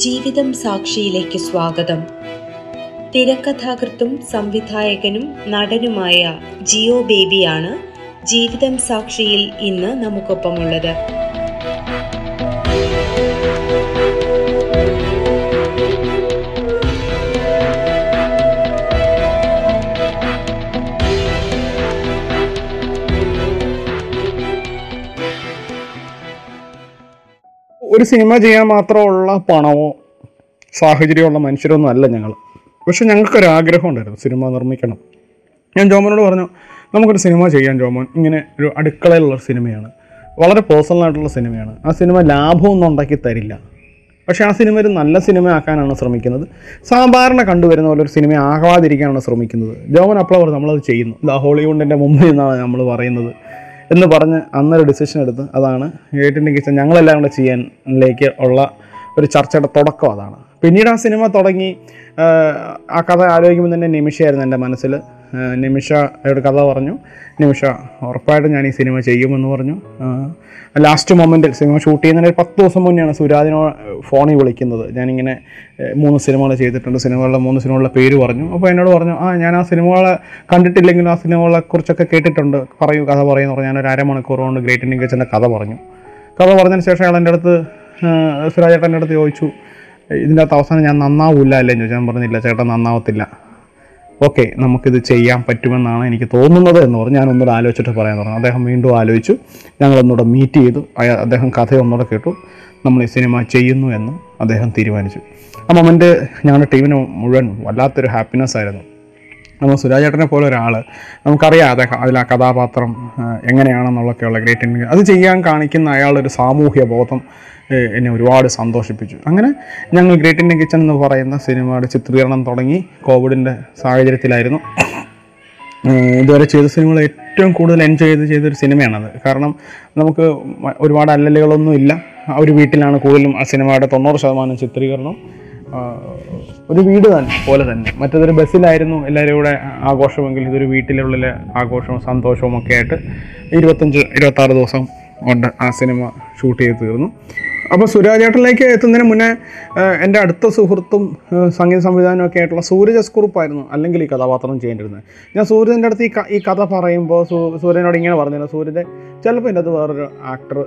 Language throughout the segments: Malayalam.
ജീവിതം സാക്ഷിയിലേക്ക് സ്വാഗതം. തിരക്കഥാകൃത്തും സംവിധായകനും നടനുമായ ജിയോ ബേബിയാണ് ജീവിതം സാക്ഷിയിൽ ഇന്ന് നമുക്കൊപ്പമുള്ളത്. ഒരു സിനിമ ചെയ്യാൻ മാത്രമുള്ള പണമോ സാഹചര്യമുള്ള മനുഷ്യരൊന്നും അല്ല ഞങ്ങൾ പക്ഷെ ഞങ്ങൾക്കൊരു ആഗ്രഹം ഉണ്ടായിരുന്നു സിനിമ നിർമ്മിക്കണം. ഞാൻ ജോമനോട് പറഞ്ഞു നമുക്കൊരു സിനിമ ചെയ്യാൻ ജോമോൻ. ഇങ്ങനെ ഒരു അടുക്കളയിലുള്ള സിനിമയാണ്. വളരെ പേഴ്സണൽ ആയിട്ടുള്ള സിനിമയാണ്. ആ സിനിമ ലാഭമൊന്നും ഉണ്ടാക്കി തരില്ല. പക്ഷേ ആ സിനിമ ഒരു നല്ല സിനിമ ആക്കാനാണ് ശ്രമിക്കുന്നത്. സാധാരണ കണ്ടുവരുന്ന പോലെ ഒരു സിനിമ ആകാതിരിക്കാനാണ് ശ്രമിക്കുന്നത്. ജോമൻ അപ്പോൾ പറഞ്ഞു നമ്മളത് ചെയ്യുന്നു. ദ ഹോളിവുഡിന്റെ മുമ്പിൽ നിന്നാണ് നമ്മൾ പറയുന്നത്. എന്ന് പറഞ്ഞ് അന്നൊരു ഡിസിഷൻ എടുത്ത് അതാണ് ഏട്ടിന്റെ കിച്ചൻ ഞങ്ങളെല്ലാം കൂടെ ചെയ്യാനിലേക്ക് ഉള്ള ഒരു ചർച്ചയുടെ തുടക്കം അതാണ്. പിന്നീട് ആ സിനിമ തുടങ്ങി ആ, കഥ ആലോചിക്കുമ്പോൾ തന്നെ നിമിഷയായിരുന്നു എന്റെ മനസ്സിൽ. നിമിഷ കഥ പറഞ്ഞു. നിമിഷ ഉറപ്പായിട്ടും ഞാൻ ഈ സിനിമ ചെയ്യുമെന്ന് പറഞ്ഞു. ലാസ്റ്റ് മൊമെന്റിൽ സിനിമ ഷൂട്ട് ചെയ്യുന്നതിന് ഒരു പത്ത് ദിവസം മുന്നെയാണ് സുരാജിനോ ഫോണിൽ വിളിക്കുന്നത്. ഞാനിങ്ങനെ മൂന്ന് സിനിമകൾ ചെയ്തിട്ടുണ്ട്. സിനിമകളുടെ മൂന്ന് സിനിമകളുടെ പേര് പറഞ്ഞു. അപ്പോൾ എന്നോട് പറഞ്ഞു ആ ഞാൻ ആ സിനിമകളെ കണ്ടിട്ടില്ലെങ്കിലും ആ സിനിമകളെ കുറിച്ചൊക്കെ കേട്ടിട്ടുണ്ട്. പറയൂ കഥ പറയുമെന്ന് പറഞ്ഞു. ഞാനൊരു അരമണിക്കൂർ കൊണ്ട് ഗ്രേറ്റ് ഇന്ത്യൻ കിച്ചന്റെ കഥ പറഞ്ഞു. കഥ പറഞ്ഞതിന് ശേഷം അയാൾ എന്റെ അടുത്ത് സുരാജ് ചേട്ടന്റെ അടുത്ത് ചോദിച്ചു ഇതിന്റെ അകത്ത് അവസാനം ഞാൻ നന്നാവില്ല അല്ലേ? ചോദിച്ചു. ഞാൻ പറഞ്ഞില്ല ചേട്ടൻ നന്നാവത്തില്ല. ഓക്കെ നമുക്കിത് ചെയ്യാൻ പറ്റുമെന്നാണ് എനിക്ക് തോന്നുന്നത് എന്ന് പറഞ്ഞു ഞാൻ ഒന്നുകൂടെ ആലോചിച്ചിട്ട് പറയാൻ തുടങ്ങി. അദ്ദേഹം വീണ്ടും ആലോചിച്ചു. ഞങ്ങളൊന്നുകൂടെ മീറ്റ് ചെയ്തു. അദ്ദേഹം കഥ ഒന്നുകൂടെ കേട്ടു. നമ്മൾ ഈ സിനിമ ചെയ്യുന്നു എന്ന് അദ്ദേഹം തീരുമാനിച്ചു. ആ മൊമെന്റ് ഞങ്ങളുടെ ടീമിന് മുഴുവൻ വല്ലാത്തൊരു ഹാപ്പിനെസ് ആയിരുന്നു. നമ്മൾ സുരാജേട്ടനെ പോലെ ഒരാൾ നമുക്കറിയാം അദ്ദേഹം അതിൽ ആ കഥാപാത്രം എങ്ങനെയാണെന്നുള്ളൊക്കെയുള്ള ഗ്രേറ്റ് ഇൻഡിങ് അത് ചെയ്യാൻ കാണിക്കുന്ന അയാളൊരു സാമൂഹ്യ ബോധം എന്നെ ഒരുപാട് സന്തോഷിപ്പിച്ചു. അങ്ങനെ ഞങ്ങൾ ഗ്രേറ്റ് ഇന്ത്യൻ കിച്ചൺ എന്ന് പറയുന്ന സിനിമയുടെ ചിത്രീകരണം തുടങ്ങി. കോവിഡിന്റെ സാഹചര്യത്തിലായിരുന്നു. ഇതുവരെ ചെയ്ത സിനിമകൾ ഏറ്റവും കൂടുതൽ എൻജോയ് ചെയ്ത് ചെയ്തൊരു സിനിമയാണത്. കാരണം നമുക്ക് ഒരുപാട് അല്ലലുകളൊന്നും ഇല്ല ഒരു വീട്ടിലാണ് കൂടുതലും ആ സിനിമയുടെ തൊണ്ണൂറ് ശതമാനം ചിത്രീകരണം. ഒരു വീട് പോലെ തന്നെ. മറ്റേതൊരു ബസ്സിലായിരുന്നു എല്ലാവരും കൂടെ ആഘോഷമെങ്കിൽ ഇതൊരു വീട്ടിലുള്ള ആഘോഷവും സന്തോഷവും ഒക്കെ ആയിട്ട് ഇരുപത്തഞ്ച് ഇരുപത്താറ് ദിവസം കൊണ്ട് ആ സിനിമ ഷൂട്ട് ചെയ്ത് തീർന്നു. അപ്പോൾ സുരാജേട്ടനിലേക്ക് എത്തുന്നതിന് മുന്നേ എന്റെ അടുത്ത സുഹൃത്തും സംഗീത സംവിധാനവും ഒക്കെ ആയിട്ടുള്ള സൂര്യ ജസ്കുറുപ്പായിരുന്നു അല്ലെങ്കിൽ ഈ കഥാപാത്രം ചെയ്യേണ്ടിരുന്നത്. ഞാൻ സൂര്യന്റെ അടുത്ത് ഈ ഈ കഥ പറയുമ്പോൾ സൂര്യനോട് ഇങ്ങനെ പറഞ്ഞിരുന്നു. സൂര്യന്റെ ചിലപ്പോൾ എന്റെ അത് വേറൊരു ആക്ടർ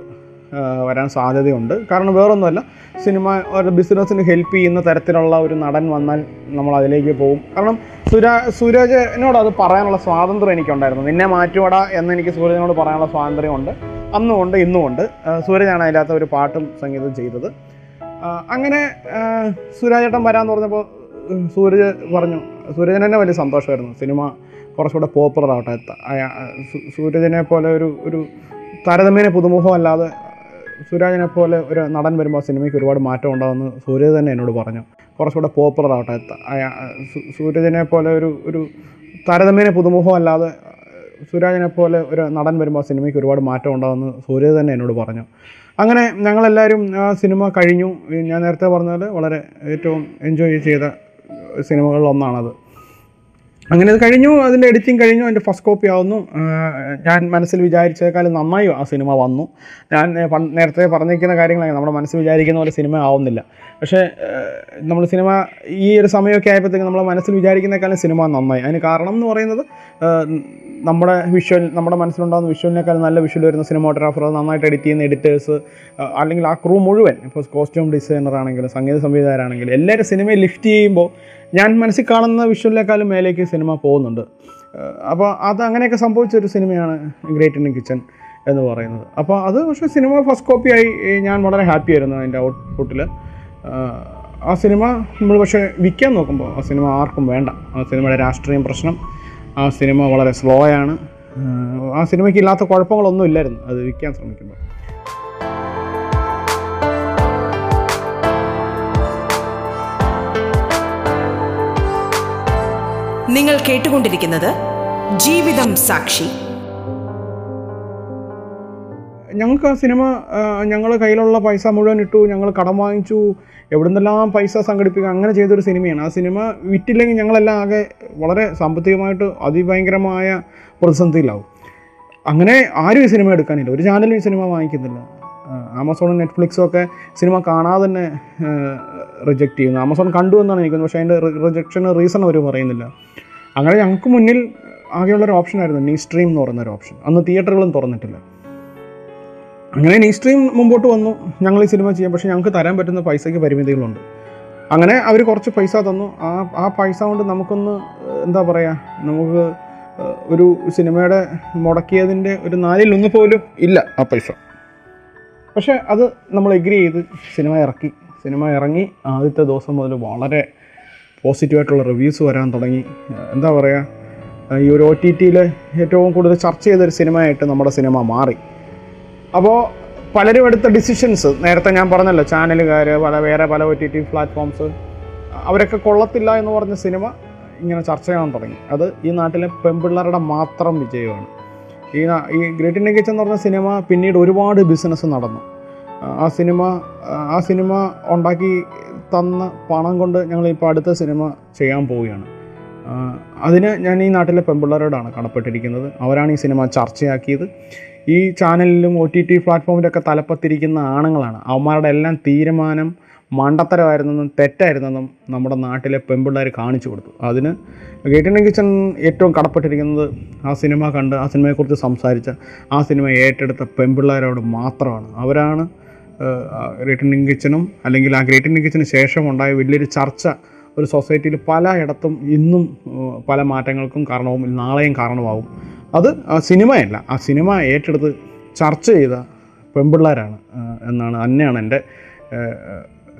വരാൻ സാധ്യതയുണ്ട്. കാരണം വേറൊന്നുമല്ല സിനിമ ഒരു ബിസിനസ്സിന് ഹെൽപ്പ് ചെയ്യുന്ന തരത്തിലുള്ള ഒരു നടൻ വന്നാൽ നമ്മൾ അതിലേക്ക് പോകും. കാരണം സുരാ സൂരജിനോട് അത് പറയാനുള്ള സ്വാതന്ത്ര്യം എനിക്കുണ്ടായിരുന്നു. നിന്നെ മാറ്റുവട എന്ന് എനിക്ക് സൂരജിനോട് പറയാനുള്ള സ്വാതന്ത്ര്യമുണ്ട്. അന്നും ഉണ്ട് ഇന്നും ഉണ്ട് സൂരജാണ് അതിനകത്ത് ഒരു പാട്ടും സംഗീതം ചെയ്തത്. അങ്ങനെ സുരാജേട്ടൻ വരാമെന്ന് പറഞ്ഞപ്പോൾ സൂരജ് പറഞ്ഞു സൂരജന് തന്നെ വലിയ സന്തോഷമായിരുന്നു. സിനിമ കുറച്ചുകൂടെ പോപ്പുലർ ആവട്ടെ സൂരജിനെ പോലെ ഒരു ഒരു താരതമ്യേന പുതുമുഖമല്ലാതെ സുരാജിനെ പോലെ ഒരു നടൻ വരുമ്പോൾ സിനിമയ്ക്ക് ഒരുപാട് മാറ്റം ഉണ്ടാകുമെന്ന് സൂരജ് തന്നെ എന്നോട് പറഞ്ഞു. കുറച്ചുകൂടെ പോപ്പുലർ ആവട്ടെ. സൂരജിനെ പോലെ ഒരു ഒരു താരതമ്യേന പുതുമുഖം അല്ലാതെ സുരാജിനെ പോലെ ഒരു നടൻ വരുമ്പോൾ സിനിമയ്ക്ക് ഒരുപാട് മാറ്റം ഉണ്ടാകുമെന്ന് സൂരജ് തന്നെ എന്നോട് പറഞ്ഞു. അങ്ങനെ ഞങ്ങളെല്ലാവരും ആ സിനിമ കഴിഞ്ഞു. ഞാൻ നേരത്തെ പറഞ്ഞാൽ വളരെ ഏറ്റവും എൻജോയ് ചെയ്ത സിനിമകളിൽ ഒന്നാണത്. അങ്ങനെ അത് കഴിഞ്ഞു അതിന്റെ എഡിറ്റിംഗ് കഴിഞ്ഞു അതിന്റെ ഫസ്റ്റ് കോപ്പി ആവുന്നു. ഞാൻ മനസ്സിൽ വിചാരിച്ചേക്കാളും നന്നായി ആ സിനിമ വന്നു. ഞാൻ നേരത്തെ പറഞ്ഞിരിക്കുന്ന കാര്യങ്ങളാണ് നമ്മുടെ മനസ്സിൽ വിചാരിക്കുന്ന പോലെ സിനിമ ആവുന്നില്ല. പക്ഷേ നമ്മൾ സിനിമ ഈ ഒരു സമയമൊക്കെ ആയപ്പോഴത്തേക്ക് നമ്മൾ മനസ്സിൽ വിചാരിക്കുന്നേക്കാളും സിനിമ നന്നായി. അതിന് കാരണം എന്ന് പറയുന്നത് നമ്മുടെ വിഷ്വൽ നമ്മുടെ മനസ്സിലുണ്ടാകുന്ന വിഷ്വലിനേക്കാൾ നല്ല വിഷ്വൽ വരുന്ന സിനിമാറ്റോഗ്രാഫർ നന്നായിട്ട് എഡിറ്റ് ചെയ്യുന്ന എഡിറ്റേഴ്സ് അല്ലെങ്കിൽ ആ ക്രൂ മുഴുവൻ ഇപ്പോൾ കോസ്റ്റ്യൂം ഡിസൈനർ ആണെങ്കിലും സംഗീത സംവിധായകരാണെങ്കിലും എല്ലാവരും സിനിമയെ ലിഫ്റ്റ് ചെയ്യുമ്പോൾ ഞാൻ മനസ്സിൽ കാണുന്ന വിഷ്വലിനേക്കാളും മേലേക്ക് സിനിമ പോകുന്നുണ്ട്. അപ്പോൾ അത് അങ്ങനെയൊക്കെ സംഭവിച്ച ഒരു സിനിമയാണ് ഗ്രേറ്റ് ഇന്ത്യൻ കിച്ചൺ എന്ന് പറയുന്നത്. അപ്പോൾ അത് പക്ഷേ സിനിമ ഫസ്റ്റ് കോപ്പിയായി ഞാൻ വളരെ ഹാപ്പി ആയിരുന്നു അതിന്റെ ഔട്ട്പുട്ടിൽ. ആ സിനിമ നമ്മൾ പക്ഷേ വിൽക്കാൻ നോക്കുമ്പോൾ ആ സിനിമ ആർക്കും വേണ്ട. ആ സിനിമയുടെ രാഷ്ട്രീയം പ്രശ്നം ആ സിനിമ വളരെ സ്ലോ ആണ്. ആ സിനിമയ്ക്ക് ഇല്ലാത്ത കുഴപ്പങ്ങളൊന്നും ഇല്ലായിരുന്നു അത് വിൽക്കാൻ ശ്രമിക്കുമ്പോൾ. നിങ്ങൾ കേട്ടുകൊണ്ടിരിക്കുന്നത് ജീവിതം സാക്ഷി. ഞങ്ങൾക്ക് ആ സിനിമ ഞങ്ങൾ കയ്യിലുള്ള പൈസ മുഴുവൻ ഇട്ടു ഞങ്ങൾ കടം വാങ്ങിച്ചു എവിടുന്നെല്ലാം പൈസ സംഘടിപ്പിക്കുക അങ്ങനെ ചെയ്തൊരു സിനിമയാണ്. ആ സിനിമ വിറ്റില്ലെങ്കിൽ ഞങ്ങളെല്ലാം ആകെ വളരെ സാമ്പത്തികമായിട്ട് അതിഭയങ്കരമായ പ്രതിസന്ധിയിലാവും. അങ്ങനെ ആരും ഈ സിനിമ എടുക്കാനില്ല. ഒരു ചാനലും ഈ സിനിമ വാങ്ങിക്കുന്നില്ല. ആമസോണും നെറ്റ്ഫ്ലിക്സും ഒക്കെ സിനിമ കാണാതെ തന്നെ റിജക്റ്റ് ചെയ്യുന്നു. ആമസോൺ കണ്ടു എന്നാണ് എനിക്ക് തോന്നുന്നത് പക്ഷേ അതിന്റെ റിജക്ഷന് റീസൺ അവർ പറയുന്നില്ല. അങ്ങനെ ഞങ്ങൾക്ക് മുന്നിൽ ആകെയുള്ളൊരു ഓപ്ഷനായിരുന്നു നീ സ്ട്രീം എന്ന് പറയുന്ന ഒരു ഓപ്ഷൻ അന്ന് തിയേറ്ററുകളും തുറന്നിട്ടില്ല. അങ്ങനെ നീ സ്ട്രീം മുമ്പോട്ട് വന്നു. ഞങ്ങൾ ഈ സിനിമ ചെയ്യാം പക്ഷേ ഞങ്ങൾക്ക് തരാൻ പറ്റുന്ന പൈസയ്ക്ക് പരിമിതികളുണ്ട്. അങ്ങനെ അവർ കുറച്ച് പൈസ തന്നു. ആ ആ പൈസ കൊണ്ട് നമുക്കൊന്ന് എന്താ പറയുക നമുക്ക് ഒരു സിനിമയുടെ മുടക്കിയതിന്റെ ഒരു നാലിൽ ഒന്ന് പോലും ഇല്ല ആ പൈസ. പക്ഷേ അത് നമ്മൾ എഗ്രി ചെയ്ത് സിനിമ ഇറക്കി. സിനിമ ഇറങ്ങി ആദ്യത്തെ ദിവസം മുതൽ വളരെ പോസിറ്റീവായിട്ടുള്ള റിവ്യൂസ് വരാൻ തുടങ്ങി. എന്താ പറയുക ഈ ഒരു ഒ ടി ടിയിൽ ഏറ്റവും കൂടുതൽ ചർച്ച ചെയ്തൊരു സിനിമയായിട്ട് നമ്മുടെ സിനിമ മാറി. അപ്പോൾ പലരും എടുത്ത ഡിസിഷൻസ് നേരത്തെ ഞാൻ പറഞ്ഞല്ലോ ചാനലുകാർ പല വേറെ പല ഒ ടി ടി പ്ലാറ്റ്ഫോംസ് അവരൊക്കെ കൊള്ളത്തില്ല എന്ന് പറഞ്ഞ സിനിമ ഇങ്ങനെ ചർച്ച ചെയ്യാൻ തുടങ്ങി. അത് ഈ നാട്ടിലെ പെൺപിള്ളേരുടെ മാത്രം വിജയമാണ്. ഈ ഈ ഗ്രേറ്റ് ഇന്ത്യൻ കിച്ചൻ എന്ന് പറഞ്ഞ സിനിമ പിന്നീട് ഒരുപാട് ബിസിനസ് നടന്നു. ആ സിനിമ ആ സിനിമ ഉണ്ടാക്കി തന്ന പണം കൊണ്ട് ഞങ്ങളിപ്പോൾ അടുത്ത സിനിമ ചെയ്യാൻ പോവുകയാണ്. അതിന് ഞാൻ ഈ നാട്ടിലെ പെമ്പിള്ളേരോടാണ് കടപ്പെട്ടിരിക്കുന്നത്. അവരാണ് ഈ സിനിമ ചർച്ചയാക്കിയത്. ഈ ചാനലിലും ഒ ടി ടി പ്ലാറ്റ്ഫോമിലൊക്കെ തലപ്പത്തിരിക്കുന്ന ആണുങ്ങളാണ്. അവന്മാരുടെ എല്ലാം തീരുമാനം മണ്ടത്തരമായിരുന്നെന്നും തെറ്റായിരുന്നെന്നും നമ്മുടെ നാട്ടിലെ പെമ്പിള്ളേർ കാണിച്ചു കൊടുത്തു. അതിന് ഗേറ്റിൻ കിച്ചൺ ഏറ്റവും കടപ്പെട്ടിരിക്കുന്നത് ആ സിനിമ കണ്ട് ആ സിനിമയെക്കുറിച്ച് സംസാരിച്ച ആ സിനിമ ഏറ്റെടുത്ത പെമ്പിള്ളേരോട് മാത്രമാണ്. അവരാണ് ഗ്രേറ്റ് ഇന്ത്യൻ കിച്ചനും അല്ലെങ്കിൽ ആ ഗ്രേറ്റ് ഇന്ത്യൻ കിച്ചന് ശേഷം ഉണ്ടായ വലിയൊരു ചർച്ച ഒരു സൊസൈറ്റിയിൽ പലയിടത്തും ഇന്നും പല മാറ്റങ്ങൾക്കും കാരണവും നാളെയും കാരണമാവും. അത് ആ സിനിമയല്ല. ആ സിനിമ ഏറ്റെടുത്ത് ചർച്ച ചെയ്ത പെൺപിള്ളേരാണ് എന്നാണ് തന്നെയാണ് എന്റെ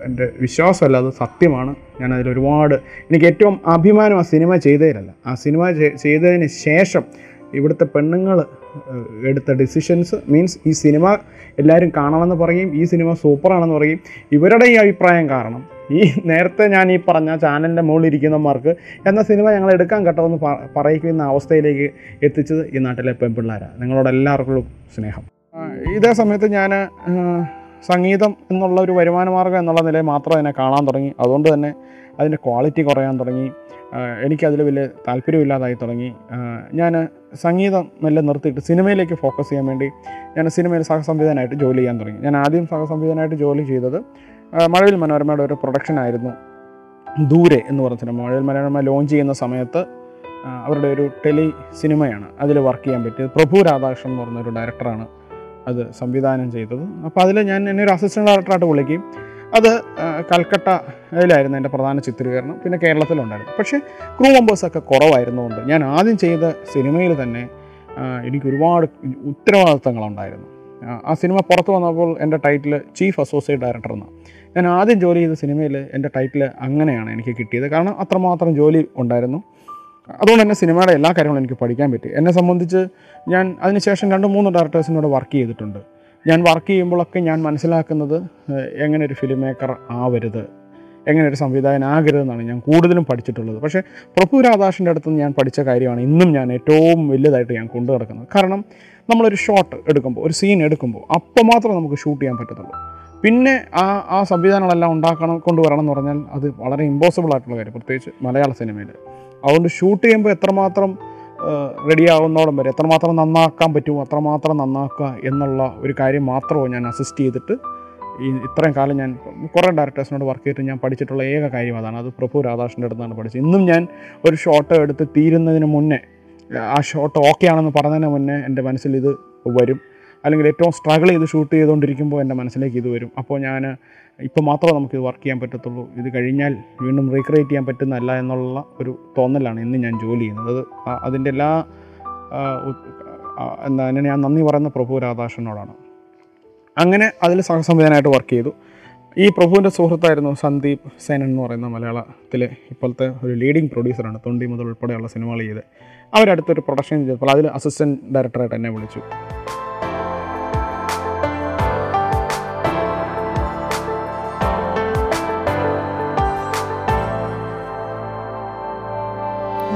എന്റെ വിശ്വാസമല്ല അത് സത്യമാണ്. ഞാൻ അതിൽ ഒരുപാട് എനിക്ക് ഏറ്റവും അഭിമാനം ആ സിനിമ ചെയ്തതിലല്ല. ആ സിനിമ ചെയ്തതിന് ശേഷം ഇവിടുത്തെ പെണ്ണുങ്ങൾ എടുത്ത ഡിസിഷൻസ് മീൻസ് ഈ സിനിമ എല്ലാവരും കാണണമെന്ന് പറയും ഈ സിനിമ സൂപ്പറാണെന്ന് പറയും. ഇവരുടെ ഈ അഭിപ്രായം കാരണം ഈ നേരത്തെ ഞാൻ ഈ പറഞ്ഞ ചാനലിന്റെ മുകളിൽ ഇരിക്കുന്നവർക്ക് എന്ന സിനിമ ഞങ്ങൾ എടുക്കാൻ കേട്ടോ എന്ന് പറയിക്കുന്ന അവസ്ഥയിലേക്ക് എത്തിച്ചത് ഈ നാട്ടിലെ പെൺപിള്ളേരാണ് നിങ്ങളോട് എല്ലാവർക്കും സ്നേഹം. ഇതേ സമയത്ത് ഞാൻ സംഗീതം എന്നുള്ള ഒരു വരുമാന മാർഗം എന്നുള്ള നിലയിൽ മാത്രം അതിനെ കാണാൻ തുടങ്ങി. അതുകൊണ്ട് തന്നെ അതിന്റെ ക്വാളിറ്റി കുറയാൻ തുടങ്ങി. എനിക്കതിൽ വലിയ താല്പര്യമില്ലാതായി തുടങ്ങി. ഞാൻ സംഗീതം നല്ല നിർത്തിയിട്ട് സിനിമയിലേക്ക് ഫോക്കസ് ചെയ്യാൻ വേണ്ടി ഞാൻ സിനിമയിൽ സഹസംവിധാനമായിട്ട് ജോലി ചെയ്യാൻ തുടങ്ങി. ഞാൻ ആദ്യം സഹസംവിധാനമായിട്ട് ജോലി ചെയ്തത് മഴവിൽ മനോരമയുടെ ഒരു പ്രൊഡക്ഷൻ ആയിരുന്നു. ദൂരെ എന്ന് പറഞ്ഞ സിനിമ. മഴവിൽ മനോരമ ലോഞ്ച് ചെയ്യുന്ന സമയത്ത് അവരുടെ ഒരു ടെലി സിനിമയാണ്. അതിൽ വർക്ക് ചെയ്യാൻ പറ്റിയത്. പ്രഭു രാധാകൃഷ്ണൻ എന്ന് പറഞ്ഞൊരു ഡയറക്ടറാണ് അത് സംവിധാനം ചെയ്തത്. അപ്പോൾ അതിൽ ഞാൻ എന്നെ ഒരു അസിസ്റ്റന്റ് ഡയറക്ടറായിട്ട് വിളിക്കും അത് കൽക്കട്ടയിലായിരുന്നു എന്റെ പ്രധാന ചിത്രീകരണം. പിന്നെ കേരളത്തിലുണ്ടായിരുന്നു. പക്ഷേ ക്രൂ മെമ്പേഴ്സൊക്കെ കുറവായിരുന്നുകൊണ്ട് ഞാൻ ആദ്യം ചെയ്ത സിനിമയിൽ തന്നെ എനിക്ക് ഒരുപാട് ഉത്തരവാദിത്തങ്ങളുണ്ടായിരുന്നു. ആ സിനിമ പുറത്ത് വന്നപ്പോൾ എന്റെ ടൈറ്റിൽ ചീഫ് അസോസിയേറ്റ് ഡയറക്ടർ എന്നാണ് ഞാൻ ആദ്യം ജോലി ചെയ്ത സിനിമയിൽ എന്റെ ടൈറ്റിൽ അങ്ങനെയാണ് എനിക്ക് കിട്ടിയത്. കാരണം അത്രമാത്രം ജോലി ഉണ്ടായിരുന്നു. അതുകൊണ്ട് തന്നെ സിനിമയുടെ എല്ലാ കാര്യങ്ങളും എനിക്ക് പഠിക്കാൻ പറ്റി. എന്നെ സംബന്ധിച്ച് ഞാൻ അതിനുശേഷം രണ്ട് മൂന്ന് ഡയറക്ടേഴ്സിനോട് വർക്ക് ചെയ്തിട്ടുണ്ട്. ഞാൻ വർക്ക് ചെയ്യുമ്പോഴൊക്കെ ഞാൻ മനസ്സിലാക്കുന്നത് എങ്ങനെ ഒരു ഫിലിം മേക്കർ ആവരുത് എങ്ങനെ ഒരു സംവിധായകനാകരുതെന്നാണ് ഞാൻ കൂടുതലും പഠിച്ചിട്ടുള്ളത്. പക്ഷേ പ്രഭു രാധാഷിന്റെ അടുത്ത് ഞാൻ പഠിച്ച കാര്യമാണ് ഇന്നും ഞാൻ ഏറ്റവും വലുതായിട്ട് ഞാൻ കൊണ്ടു നടക്കുന്നത്. കാരണം നമ്മളൊരു ഷോട്ട് എടുക്കുമ്പോൾ ഒരു സീൻ എടുക്കുമ്പോൾ അപ്പോൾ മാത്രമേ നമുക്ക് ഷൂട്ട് ചെയ്യാൻ പറ്റത്തുള്ളൂ. പിന്നെ ആ ആ സംവിധാനങ്ങളെല്ലാം ഉണ്ടാക്കണം കൊണ്ടുവരണം എന്ന് പറഞ്ഞാൽ അത് വളരെ ഇമ്പോസിബിൾ ആയിട്ടുള്ള കാര്യം പ്രത്യേകിച്ച് മലയാള സിനിമയിൽ അതുകൊണ്ട് ഷൂട്ട് ചെയ്യുമ്പോൾ എത്രമാത്രം റെഡി ആവുന്നോളം വരെ എത്രമാത്രം നന്നാക്കാൻ പറ്റുമോ അത്രമാത്രം നന്നാക്കുക എന്നുള്ള ഒരു കാര്യം മാത്രമോ ഞാൻ അസിസ്റ്റ് ചെയ്തിട്ട് ഈ ഇത്രയും കാലം ഞാൻ കുറേ ഡയറക്ടേഴ്സിനോട് വർക്ക് ചെയ്തിട്ട് ഞാൻ പഠിച്ചിട്ടുള്ള ഏക കാര്യം അതാണ്. അത് പ്രഭു രാധാകൃഷ്ണന്റെ അടുത്താണ് പഠിച്ചത്. ഇന്നും ഞാൻ ഒരു ഷോട്ട് എടുത്ത് തീരുന്നതിന് മുന്നേ ആ ഷോട്ട് ഓക്കെ ആണെന്ന് പറഞ്ഞതിന് മുന്നേ എന്റെ മനസ്സിൽ ഇത് വരും. അല്ലെങ്കിൽ ഏറ്റവും സ്ട്രഗിൾ ചെയ്ത് ഷൂട്ട് ചെയ്തുകൊണ്ടിരിക്കുമ്പോൾ എന്റെ മനസ്സിലേക്ക് ഇത് വരും. അപ്പോൾ ഞാൻ ഇപ്പോൾ മാത്രമേ നമുക്കിത് വർക്ക് ചെയ്യാൻ പറ്റത്തുള്ളൂ. ഇത് കഴിഞ്ഞാൽ വീണ്ടും റീക്രിയേറ്റ് ചെയ്യാൻ പറ്റുന്നല്ല എന്നുള്ള ഒരു തോന്നലാണ് ഇന്ന് ഞാൻ ജോലി ചെയ്യുന്നത്. അത് അതിന്റെ എല്ലാ എന്താ അതിന് ഞാൻ നന്ദി പറയുന്ന പ്രഭു രാധാകൃഷ്ണനോടാണ്. അങ്ങനെ അതിൽ സഹസംവിധാനമായിട്ട് വർക്ക് ചെയ്തു. ഈ പ്രഭുവിന്റെ സുഹൃത്തായിരുന്നു സന്ദീപ് സേനൻ എന്ന് പറയുന്ന മലയാളത്തിലെ ഇപ്പോഴത്തെ ഒരു ലീഡിങ് പ്രൊഡ്യൂസറാണ് തൊണ്ടി മുതൽ ഉൾപ്പെടെയുള്ള സിനിമകൾ ചെയ്ത് അവരടുത്തൊരു പ്രൊഡക്ഷൻ ചെയ്തപ്പോൾ അതിൽ അസിസ്റ്റന്റ് ഡയറക്ടറായിട്ട് എന്നെ വിളിച്ചു.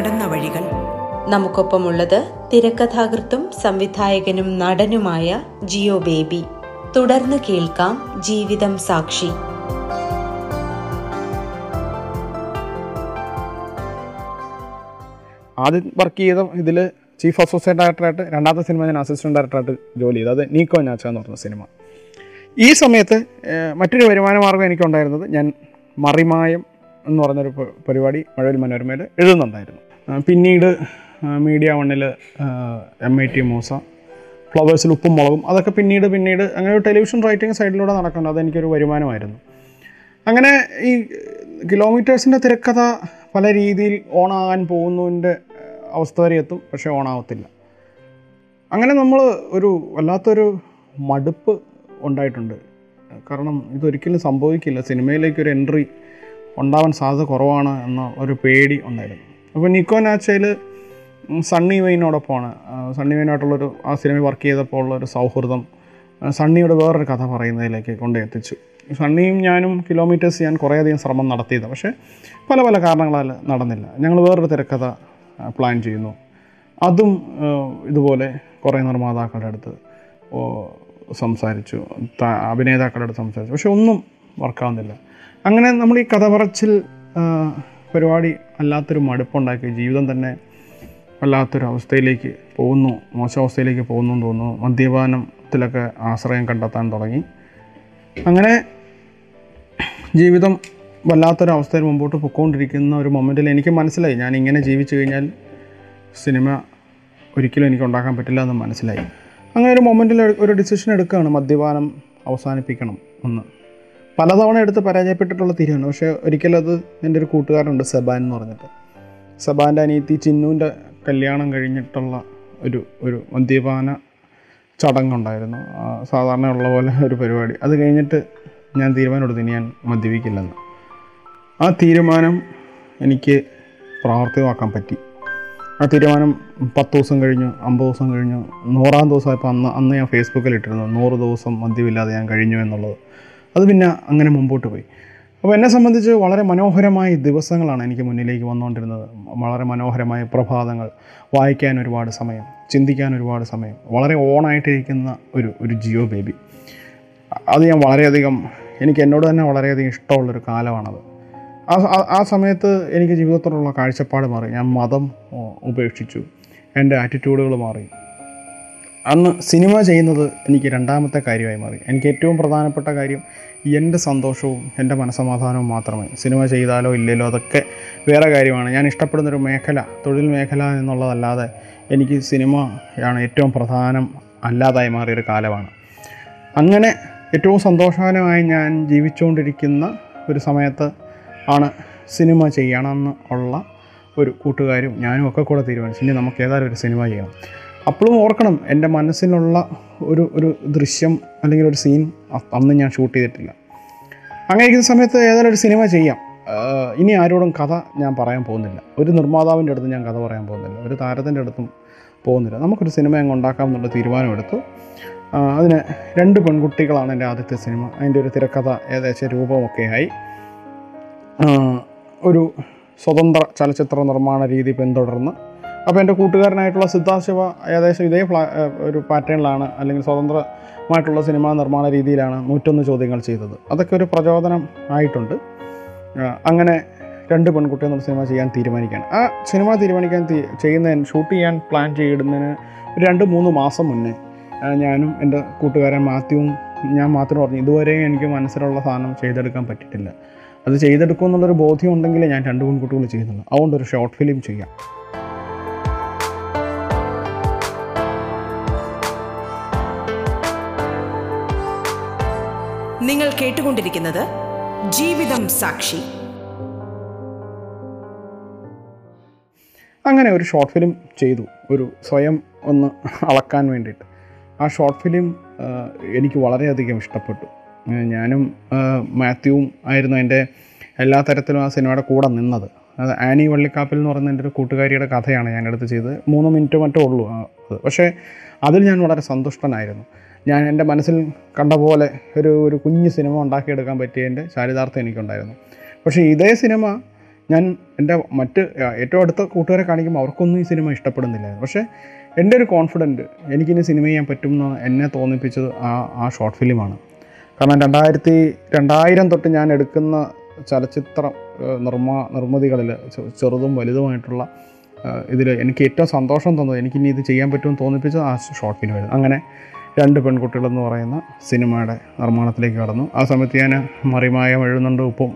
നടന്ന വഴികൾ. നമുക്കൊപ്പമുള്ളത് തിരക്കഥാകൃത്തും സംവിധായകനും നടനുമായ ജിയോ ബേബി. തുടർന്ന് കേൾക്കാം ജീവിതം സാക്ഷി. ആദ്യം വർക്ക് ചെയ്ത ഇതിൽ ചീഫ് അസോസിയേറ്റ് ഡയറക്ടറായിട്ട് രണ്ടാമത്തെ സിനിമ ഞാൻ അസിസ്റ്റന്റ് ഡയറക്ടറായിട്ട് ജോലി ചെയ്തു. അത് നീക്കോ നാച്ച എന്ന് പറഞ്ഞ സിനിമ ഈ സമയത്ത് മറ്റൊരു വരുമാന മാർഗം എനിക്കുണ്ടായിരുന്നത് ഞാൻ മറിമായം എന്ന് പറഞ്ഞൊരു പരിപാടി മഴവിൽ മനോരമയിൽ എഴുതുന്നുണ്ടായിരുന്നു. പിന്നീട് മീഡിയ വണ്ണിൽ എം ഐ ടി മൂസ ഫ്ലവേഴ്സിൽ ഉപ്പും മുളകും അതൊക്കെ പിന്നീട് പിന്നീട് അങ്ങനെ ഒരു ടെലിവിഷൻ റൈറ്റിംഗ് സൈഡിലൂടെ നടക്കുന്നുണ്ട്. അതെനിക്കൊരു വരുമാനമായിരുന്നു. അങ്ങനെ ഈ കിലോമീറ്റേഴ്സിന്റെ തിരക്കഥ പല രീതിയിൽ ഓണാകാൻ പോകുന്നതിന്റെ അവസ്ഥ വരെ എത്തും പക്ഷേ ഓണാവത്തില്ല. അങ്ങനെ നമ്മൾ ഒരു വല്ലാത്തൊരു മടുപ്പ് ഉണ്ടായിട്ടുണ്ട്. കാരണം ഇതൊരിക്കലും സംഭവിക്കില്ല. സിനിമയിലേക്ക് ഒരു എൻട്രി ഉണ്ടാവാൻ സാധ്യത കുറവാണ് എന്ന ഒരു പേടി ഉണ്ടായിരുന്നു. അപ്പോൾ നിക്കോ നാച്ചയിൽ സണ്ണി വെയിനോടൊപ്പമാണ്. സണ്ണി വൈനായിട്ടുള്ളൊരു ആ സിനിമയിൽ വർക്ക് ചെയ്തപ്പോൾ ഉള്ളൊരു സൗഹൃദം സണ്ണിയുടെ വേറൊരു കഥ പറയുന്നതിലേക്ക് കൊണ്ടെത്തിച്ചു സണ്ണിയും ഞാനും കിലോമീറ്റേഴ്സ് ഞാൻ കുറേയധികം ശ്രമം നടത്തിയത് പക്ഷേ പല പല കാരണങ്ങളാൽ നടന്നില്ല. ഞങ്ങൾ വേറൊരു തിരക്കഥ പ്ലാൻ ചെയ്യുന്നു. അതും ഇതുപോലെ കുറേ നിർമ്മാതാക്കളുടെ അടുത്ത് സംസാരിച്ചു. അഭിനേതാക്കളുടെ അടുത്ത് സംസാരിച്ചു. പക്ഷെ ഒന്നും വർക്കാവുന്നില്ല അങ്ങനെ നമ്മൾ ഈ കഥ പറച്ചിൽ പരിപാടി അല്ലാത്തൊരു മടുപ്പുണ്ടാക്കി. ജീവിതം തന്നെ വല്ലാത്തൊരു അവസ്ഥയിലേക്ക് പോകുന്നു മോശാവസ്ഥയിലേക്ക് പോകുന്നു എന്ന് തോന്നുന്നു. മദ്യപാനത്തിലൊക്കെ ആശ്രയം കണ്ടെത്താൻ തുടങ്ങി. അങ്ങനെ ജീവിതം വല്ലാത്തൊരവസ്ഥയിൽ മുമ്പോട്ട് പൊയ്ക്കൊണ്ടിരിക്കുന്ന ഒരു മൊമെന്റിൽ എനിക്ക് മനസ്സിലായി. ഞാൻ ഇങ്ങനെ ജീവിച്ചു കഴിഞ്ഞാൽ സിനിമ ഒരിക്കലും എനിക്ക് ഉണ്ടാക്കാൻ പറ്റില്ല എന്ന് മനസ്സിലായി. അങ്ങനെ ഒരു മൊമെന്റിൽ ഒരു ഡിസിഷൻ എടുക്കുകയാണ് മദ്യപാനം അവസാനിപ്പിക്കണം എന്ന്. പലതവണ എടുത്ത് പരാജയപ്പെട്ടിട്ടുള്ള തീരുമാനം പക്ഷേ അത് എന്റെ ഒരു കൂട്ടുകാരുണ്ട് സബാൻ എന്ന് പറഞ്ഞിട്ട്. സെബാന്റെ അനിയത്തി ചിന്നുവിന്റെ കല്യാണം കഴിഞ്ഞിട്ടുള്ള ഒരു ഒരു മദ്യപാന ചടങ്ങുണ്ടായിരുന്നു. സാധാരണയുള്ള പോലെ ഒരു പരിപാടി. അത് കഴിഞ്ഞിട്ട് ഞാൻ തീരുമാനമെടുത്തു ഇനി ഞാൻ മദ്യപിക്കില്ലെന്ന്. ആ തീരുമാനം എനിക്ക് പ്രാവർത്തികമാക്കാൻ പറ്റി. ആ തീരുമാനം പത്ത് ദിവസം കഴിഞ്ഞു അമ്പത് ദിവസം കഴിഞ്ഞു. നൂറാം ദിവസമായപ്പോൾ അന്ന് അന്ന് ഞാൻ ഫേസ്ബുക്കിൽ ഇട്ടിരുന്നു നൂറ് ദിവസം മദ്യമില്ലാതെ ഞാൻ കഴിഞ്ഞു എന്നുള്ളത്. അത് പിന്നെ അങ്ങനെ മുമ്പോട്ട് പോയി. അപ്പോൾ എന്നെ സംബന്ധിച്ച് വളരെ മനോഹരമായ ദിവസങ്ങളാണ് എനിക്ക് മുന്നിലേക്ക് വന്നുകൊണ്ടിരുന്നത്. വളരെ മനോഹരമായ പ്രഭാതങ്ങൾ വായിക്കാൻ ഒരുപാട് സമയം ചിന്തിക്കാൻ ഒരുപാട് സമയം വളരെ ഓണായിട്ടിരിക്കുന്ന ഒരു ഒരു ജിയോ ബേബി. അത് ഞാൻ വളരെയധികം എനിക്ക് എന്നോട് തന്നെ വളരെയധികം ഇഷ്ടമുള്ളൊരു കാലമാണത്. ആ ആ- സമയത്ത് എനിക്ക് ജീവിതത്തോടുള്ള കാഴ്ചപ്പാട് മാറി. ഞാൻ മതം ഉപേക്ഷിച്ചു. എന്റെ ആറ്റിറ്റ്യൂഡുകൾ മാറി. അന്ന് സിനിമ ചെയ്യുന്നത് എനിക്ക് രണ്ടാമത്തെ കാര്യമായി മാറി. എനിക്ക് ഏറ്റവും പ്രധാനപ്പെട്ട കാര്യം എന്റെ സന്തോഷവും എന്റെ മനസമാധാനവും മാത്രമേ സിനിമ ചെയ്താലോ ഇല്ലല്ലോ അതൊക്കെ വേറെ കാര്യമാണ്. ഞാൻ ഇഷ്ടപ്പെടുന്നൊരു മേഖല തൊഴിൽ മേഖല എന്നുള്ളതല്ലാതെ എനിക്ക് സിനിമയാണ് ഏറ്റവും പ്രധാനം അല്ലാതായി മാറിയൊരു കാലമാണ്. അങ്ങനെ ഏറ്റവും സന്തോഷകരമായി ഞാൻ ജീവിച്ചുകൊണ്ടിരിക്കുന്ന ഒരു സമയത്ത് ആണ് സിനിമ ചെയ്യണമെന്ന് ഉള്ള ഒരു കൂട്ടുകാരും ഞാനും ഒക്കെ കൂടെ തീരുമാനിച്ചു ഇനി നമുക്ക് ഏതായാലും ഒരു സിനിമ ചെയ്യണം അപ്പോഴും ഓർക്കണം എന്റെ മനസ്സിലുള്ള ഒരു ഒരു ദൃശ്യം അല്ലെങ്കിൽ ഒരു സീൻ അന്ന് ഞാൻ ഷൂട്ട് ചെയ്തിട്ടില്ല. അങ്ങനെ ഇരിക്കുന്ന സമയത്ത് ഏതായാലും ഒരു സിനിമ ചെയ്യാം. ഇനി ആരോടും കഥ ഞാൻ പറയാൻ പോകുന്നില്ല. ഒരു നിർമ്മാതാവിന്റെ അടുത്ത് ഞാൻ കഥ പറയാൻ പോകുന്നില്ല. ഒരു താരത്തിന്റെ അടുത്തും പോകുന്നില്ല. നമുക്കൊരു സിനിമ അങ്ങ് ഉണ്ടാക്കാം എന്നുള്ള തീരുമാനമെടുത്തു. അതിന് രണ്ട് പെൺകുട്ടികളാണ് എന്റെ ആദ്യത്തെ സിനിമ അതിന്റെ ഒരു തിരക്കഥ ഏകദേശം രൂപമൊക്കെ ആയി ഒരു സ്വതന്ത്ര ചലച്ചിത്ര നിർമ്മാണ രീതി പിന്തുടർന്ന് അപ്പോൾ എന്റെ കൂട്ടുകാരനായിട്ടുള്ള സിദ്ധാർത്ഥ ശിവ ഏകദേശം ഇതേ ഫ്ലാ ഒരു പാറ്റേണിലാണ് അല്ലെങ്കിൽ സ്വതന്ത്രമായിട്ടുള്ള സിനിമാ നിർമ്മാണ രീതിയിലാണ് നൂറ്റൊന്ന് ചോദ്യങ്ങൾ ചെയ്തത്. അതൊക്കെ ഒരു പ്രചോദനം ആയിട്ടുണ്ട്. അങ്ങനെ രണ്ട് പെൺകുട്ടി നമ്മൾ സിനിമ ചെയ്യാൻ തീരുമാനിക്കാൻ ആ സിനിമ തീരുമാനിക്കാൻ ചെയ്യുന്നതിന് ഷൂട്ട് ചെയ്യാൻ പ്ലാൻ ചെയ്യുന്നതിന് ഒരു രണ്ട് മൂന്ന് മാസം മുന്നേ ഞാനും എന്റെ കൂട്ടുകാരൻ മാത്യുവും ഞാൻ മാത്രം പറഞ്ഞു ഇതുവരെ എനിക്ക് മനസ്സിലുള്ള സാധനം ചെയ്തെടുക്കാൻ പറ്റിയിട്ടില്ല. അത് ചെയ്തെടുക്കും എന്നുള്ളൊരു ബോധ്യം ഉണ്ടെങ്കിലേ ഞാൻ രണ്ട് പെൺകുട്ടികൾ ചെയ്യുന്നുള്ളൂ. അതുകൊണ്ടൊരു ഷോർട്ട് ഫിലിം ചെയ്യാം. നിങ്ങൾ കേട്ടുകൊണ്ടിരിക്കുന്നത് ജീവിതം സാക്ഷി. അങ്ങനെ ഒരു ഷോർട്ട് ഫിലിം ചെയ്തു. ഒരു സ്വയം ഒന്ന് അളക്കാൻ വേണ്ടിയിട്ട്. ആ ഷോർട്ട് ഫിലിം എനിക്ക് വളരെയധികം ഇഷ്ടപ്പെട്ടു. ഞാനും മാത്യുവും ആയിരുന്നു എന്റെ എല്ലാ തരത്തിലും ആ സിനിമയുടെ കൂടെ നിന്നത്. അത് ആനി വള്ളിക്കാപ്പിൽ എന്ന് പറയുന്ന എന്റെ ഒരു കൂട്ടുകാരിയുടെ കഥയാണ് ഞാൻ എടുത്ത് ചെയ്തത്. മൂന്ന് മിനിറ്റ് മറ്റോ ഉള്ളൂ പക്ഷേ അതിൽ ഞാൻ വളരെ സന്തുഷ്ടനായിരുന്നു. ഞാൻ എന്റെ മനസ്സിൽ കണ്ട പോലെ ഒരു ഒരു കുഞ്ഞു സിനിമ ഉണ്ടാക്കിയെടുക്കാൻ പറ്റിയതിന്റെ ചാരിതാർത്ഥ്യം എനിക്കുണ്ടായിരുന്നു. പക്ഷേ ഇതേ സിനിമ ഞാൻ എന്റെ മറ്റ് ഏറ്റവും അടുത്ത കൂട്ടുകാരെ കാണിക്കുമ്പോൾ അവർക്കൊന്നും ഈ സിനിമ ഇഷ്ടപ്പെടുന്നില്ലായിരുന്നു. പക്ഷേ എന്റെ ഒരു കോൺഫിഡന്റ് എനിക്കിനി സിനിമ ചെയ്യാൻ പറ്റും എന്ന് എന്നെ തോന്നിപ്പിച്ചത് ആ ആ ഷോർട്ട് ഫിലിമാണ്. കാരണം രണ്ടായിരത്തി രണ്ടായിരം തൊട്ട് ഞാൻ എടുക്കുന്ന ചലച്ചിത്ര നിർമ്മാ നിർമ്മിതികളിൽ ചെറുതും വലുതുമായിട്ടുള്ള ഇതിൽ എനിക്ക് ഏറ്റവും സന്തോഷം തോന്നുന്നത് എനിക്കിനി ഇത് ചെയ്യാൻ പറ്റുമെന്ന് തോന്നിപ്പിച്ചത് ആ ഷോർട്ട് ഫിലിമായിരുന്നു. അങ്ങനെ രണ്ട് പെൺകുട്ടികളെന്ന് പറയുന്ന സിനിമയുടെ നിർമ്മാണത്തിലേക്ക് കടന്നു. ആ സമയത്ത് ഞാൻ മറിമായം എഴുതുന്നുണ്ട് ഉപ്പും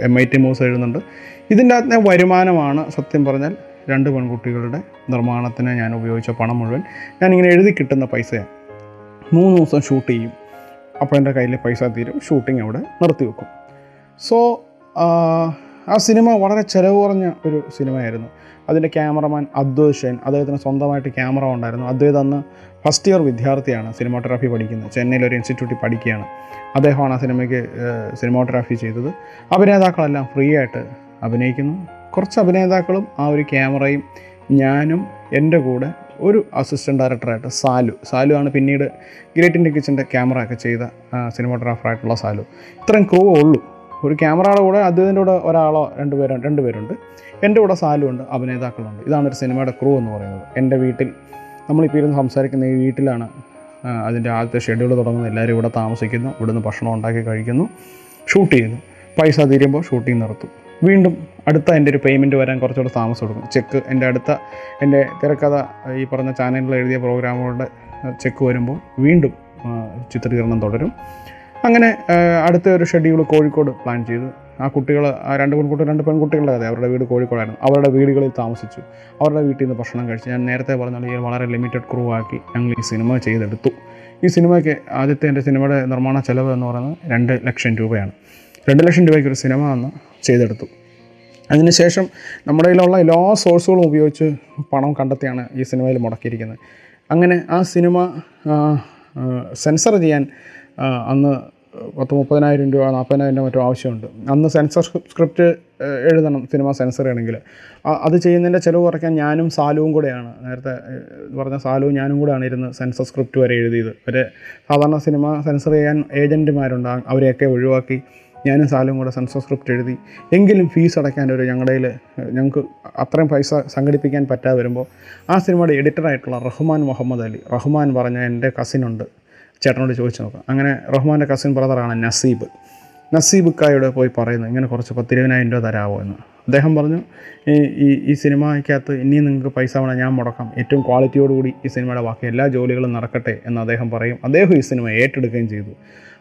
എം ഐ ടി മൂസ് എഴുതുന്നുണ്ട്. ഇതിന്റെ അകത്തെ വരുമാനമാണ് സത്യം പറഞ്ഞാൽ രണ്ട് പെൺകുട്ടികളുടെ നിർമ്മാണത്തിന് ഞാൻ ഉപയോഗിച്ച പണം മുഴുവൻ. ഞാനിങ്ങനെ എഴുതി കിട്ടുന്ന പൈസയാണ് മൂന്ന് ദിവസം ഷൂട്ട് ചെയ്യും. അപ്പോൾ എന്റെ കയ്യിൽ പൈസ തീരും ഷൂട്ടിംഗ് അവിടെ നിർത്തി വെക്കും. സോ ആ സിനിമ വളരെ ചിലവ് കുറഞ്ഞ ഒരു സിനിമയായിരുന്നു. അതിന്റെ ക്യാമറമാൻ അദ്വൈത് അദ്ദേഹത്തിന് സ്വന്തമായിട്ട് ക്യാമറ ഉണ്ടായിരുന്നു. അദ്ദേഹം ഫസ്റ്റ് ഇയർ വിദ്യാർത്ഥിയാണ് സിനിമാട്ടോഗ്രാഫി പഠിക്കുന്നത്. ചെന്നൈയിൽ ഒരു ഇൻസ്റ്റിറ്റ്യൂട്ടിൽ പഠിക്കുകയാണ്. അദ്ദേഹമാണ് ആ സിനിമയ്ക്ക് സിനിമാട്ടോഗ്രാഫി ചെയ്തത്. അഭിനേതാക്കളെല്ലാം ഫ്രീ ആയിട്ട് അഭിനയിക്കുന്നു. കുറച്ച് അഭിനേതാക്കളും ആ ഒരു ക്യാമറയും ഞാനും എന്റെ കൂടെ ഒരു അസിസ്റ്റന്റ് ഡയറക്ടറായിട്ട് സാലു. സാലു ആണ് പിന്നീട് ഗ്രേറ്റ് ഇൻഡ്യ കിച്ചന്റെ ക്യാമറ ഒക്കെ ചെയ്ത സിനിമാട്ടോഗ്രാഫറായിട്ടുള്ള സാലു. ഇത്രയും ക്രൂ ഉള്ളൂ. ഒരു ക്യാമറയുടെ കൂടെ അദ്ദേഹത്തിന്റെ കൂടെ ഒരാളോ രണ്ട് പേരോ രണ്ട് പേരുണ്ട്. എന്റെ കൂടെ സാലുണ്ട് അഭിനേതാക്കളുണ്ട്. ഇതാണ് ഒരു സിനിമയുടെ ക്രൂ എന്ന് പറയുന്നത്. എന്റെ വീട്ടിൽ നമ്മളിപ്പോൾ ഇരുന്ന് സംസാരിക്കുന്ന ഈ വീട്ടിലാണ് അതിന്റെ ആദ്യത്തെ ഷെഡ്യൂൾ തുടങ്ങുന്നത്. എല്ലാവരും ഇവിടെ താമസിക്കുന്നു ഇവിടുന്ന് ഭക്ഷണം ഉണ്ടാക്കി കഴിക്കുന്നു ഷൂട്ട് ചെയ്യുന്നു. പൈസ തീരുമ്പോൾ ഷൂട്ടിംഗ് നിർത്തും. വീണ്ടും അടുത്ത എന്റെ ഒരു പേയ്മെന്റ് വരാൻ കുറച്ചുകൂടെ താമസം കൊടുക്കും ചെക്ക് എന്റെ അടുത്ത എന്റെ തിരക്കഥ ഈ പറഞ്ഞ ചാനലിൽ എഴുതിയ പ്രോഗ്രാമുകളുടെ ചെക്ക് വരുമ്പോൾ വീണ്ടും ചിത്രീകരണം തുടരും. അങ്ങനെ അടുത്ത ഒരു ഷെഡ്യൂൾ കോഴിക്കോട് പ്ലാൻ ചെയ്തു ആ കുട്ടികൾ ആ രണ്ട് പെൺകുട്ടികൾ രണ്ട് പെൺകുട്ടികളുടെ കഥ അവരുടെ വീട് കോഴിക്കോടായിരുന്നു. അവരുടെ വീടുകളിൽ താമസിച്ചു. അവരുടെ വീട്ടിൽ നിന്ന് ഭക്ഷണം കഴിച്ചു ഞാൻ നേരത്തെ പറഞ്ഞ വളരെ ലിമിറ്റഡ് ക്രൂ ആക്കി ഞങ്ങൾ ഈ സിനിമ ചെയ്തെടുത്തു. ഈ സിനിമയ്ക്ക് ആദ്യത്തെ എന്റെ സിനിമയുടെ നിർമ്മാണ ചെലവ് എന്ന് പറയുന്നത് രണ്ട് ലക്ഷം രൂപയാണ്. രണ്ട് ലക്ഷം രൂപയ്ക്ക് ഒരു സിനിമ അന്ന് ചെയ്തെടുത്തു. അതിനുശേഷം നമ്മുടെ കയ്യിലുള്ള എല്ലാ സോഴ്സുകളും ഉപയോഗിച്ച് പണം കണ്ടെത്തിയാണ് ഈ സിനിമയിൽ മുടക്കിയിരിക്കുന്നത്. അങ്ങനെ ആ സിനിമ സെൻസർ ചെയ്യാൻ അന്ന് പത്ത് മുപ്പതിനായിരം രൂപ നാൽപ്പതിനായിരം രൂപ മറ്റോ ആവശ്യമുണ്ട്. അന്ന് സെൻസർ സ്ക്രിപ്റ്റ് എഴുതണം സിനിമ സെൻസർ ചെയ്യണമെങ്കിൽ അത് ചെയ്യുന്നതിന്റെ ചിലവ് കുറയ്ക്കാൻ ഞാനും സാലുവും കൂടെയാണ്. നേരത്തെ പറഞ്ഞ സാലുവും ഞാനും കൂടെയാണ് ഇരുന്ന് സെൻസർ സ്ക്രിപ്റ്റ് വരെ എഴുതിയത്. ഒരു സാധാരണ സിനിമ സെൻസർ ചെയ്യാൻ ഏജന്റുമാരുണ്ട്. അവരെയൊക്കെ ഒഴിവാക്കി ഞാനും സാലും കൂടെ സെൻസർ സ്ക്രിപ്റ്റ് എഴുതി. എങ്കിലും ഫീസ് അടയ്ക്കാൻ ഒരു ഞങ്ങളുടെ ഞങ്ങൾക്ക് അത്രയും പൈസ സംഘടിപ്പിക്കാൻ പറ്റാതെ വരുമ്പോൾ ആ സിനിമയുടെ എഡിറ്ററായിട്ടുള്ള റഹ്മാൻ മുഹമ്മദ് അലി റഹ്മാൻ പറഞ്ഞ എന്റെ കസിനുണ്ട് ചേട്ടനോട് ചോദിച്ചു നോക്കാം. അങ്ങനെ റഹ്മാന്റെ കസിൻ ബ്രദറാണ് നസീബ് നസീബ്. കായോട് പോയി പറയുന്നു ഇങ്ങനെ കുറച്ച് പത്തിരുപതിനായിരം രൂപ തരാമോ എന്ന്. അദ്ദേഹം പറഞ്ഞു ഈ ഈ സിനിമയ്ക്കകത്ത് ഇനിയും നിങ്ങൾക്ക് പൈസ വേണം ഞാൻ മുടക്കാം. ഏറ്റവും ക്വാളിറ്റിയോടുകൂടി ഈ സിനിമയുടെ ബാക്കി എല്ലാ ജോലികളും നടക്കട്ടെ എന്ന് അദ്ദേഹം പറയും. അദ്ദേഹം ഈ സിനിമ ഏറ്റെടുക്കുകയും ചെയ്തു.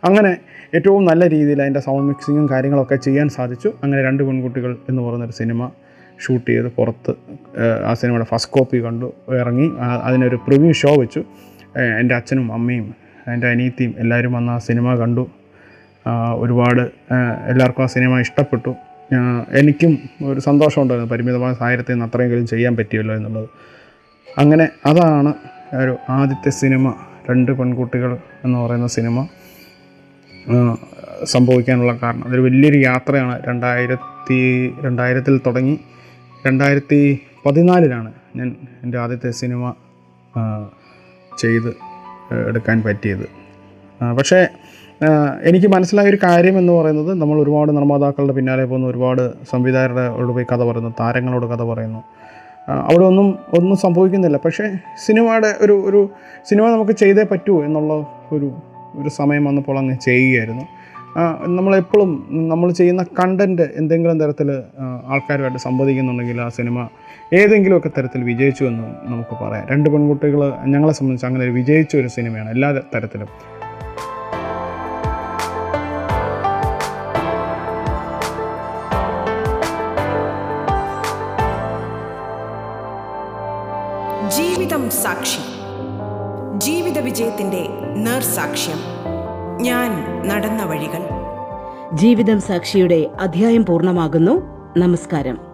അങ്ങനെ ഏറ്റവും നല്ല രീതിയിൽ അതിന്റെ സൗണ്ട് മിക്സിങ്ങും കാര്യങ്ങളൊക്കെ ചെയ്യാൻ സാധിച്ചു. അങ്ങനെ രണ്ട് പെൺകുട്ടികൾ എന്ന് പറയുന്നൊരു സിനിമ ഷൂട്ട് ചെയ്ത് പുറത്ത് ആ സിനിമയുടെ ഫസ്റ്റ് കോപ്പി കണ്ടു ഇറങ്ങി അതിനൊരു പ്രിവ്യൂ ഷോ വെച്ചു. എന്റെ അച്ഛനും അമ്മയും എന്റെ അനിയത്തിയും എല്ലാവരും വന്ന് ആ സിനിമ കണ്ടു. ഒരുപാട് എല്ലാവർക്കും ആ സിനിമ ഇഷ്ടപ്പെട്ടു. എനിക്കും ഒരു സന്തോഷമുണ്ടായിരുന്നു പരിമിതമായ സാഹചര്യത്തിൽ നിന്ന് അത്രയെങ്കിലും ചെയ്യാൻ പറ്റിയല്ലോ എന്നുള്ളത്. അങ്ങനെ അതാണ് ഒരു ആദ്യത്തെ സിനിമ രണ്ട് പെൺകുട്ടികൾ എന്ന് പറയുന്ന സിനിമ സംഭവിക്കാനുള്ള കാരണം. അതൊരു വലിയൊരു യാത്രയാണ്. രണ്ടായിരത്തി രണ്ടായിരത്തിൽ തുടങ്ങി രണ്ടായിരത്തി പതിനാലിലാണ് ഞാൻ എന്റെ ആദ്യത്തെ സിനിമ ചെയ്ത്. എടുക്കാൻ പറ്റിയത്. പക്ഷേ എനിക്ക് മനസ്സിലായ ഒരു കാര്യം എന്ന് പറയുന്നത് നമ്മൾ ഒരുപാട് നിർമ്മാതാക്കളുടെ പിന്നാലെ പോകുന്നു ഒരുപാട് സംവിധായകരുടെ പോയി കഥ പറയുന്നു താരങ്ങളോട് കഥ പറയുന്നു. അവിടെ ഒന്നും ഒന്നും സംഭവിക്കുന്നില്ല. പക്ഷേ സിനിമയുടെ ഒരു ഒരു സിനിമ നമുക്ക് ചെയ്തേ പറ്റൂ എന്നുള്ള ഒരു ഒരു സമയം വന്നപ്പോൾ അങ്ങ് ചെയ്യുകയായിരുന്നു. നമ്മളെപ്പോഴും നമ്മൾ ചെയ്യുന്ന കണ്ടന്റ് എന്തെങ്കിലും തരത്തിൽ ആൾക്കാരുമായിട്ട് സംവദിക്കുന്നുണ്ടെങ്കിൽ ആ സിനിമ ഏതെങ്കിലുമൊക്കെ തരത്തിൽ വിജയിച്ചു എന്ന് നമുക്ക് പറയാം. രണ്ട് പെൺകുട്ടികൾ ഞങ്ങളെ സംബന്ധിച്ച് അങ്ങനെ ഒരു വിജയിച്ച ഒരു സിനിമയാണ് എല്ലാ തരത്തിലും. ജീവിതം സാക്ഷി. ജീവിത വിജയത്തിന്റെ നേർസാക്ഷ്യം. ഞാൻ നടന്ന വഴികൾ. ജീവിതം സാക്ഷിയുടെ അധ്യായം പൂർണമാകുന്നു. നമസ്കാരം.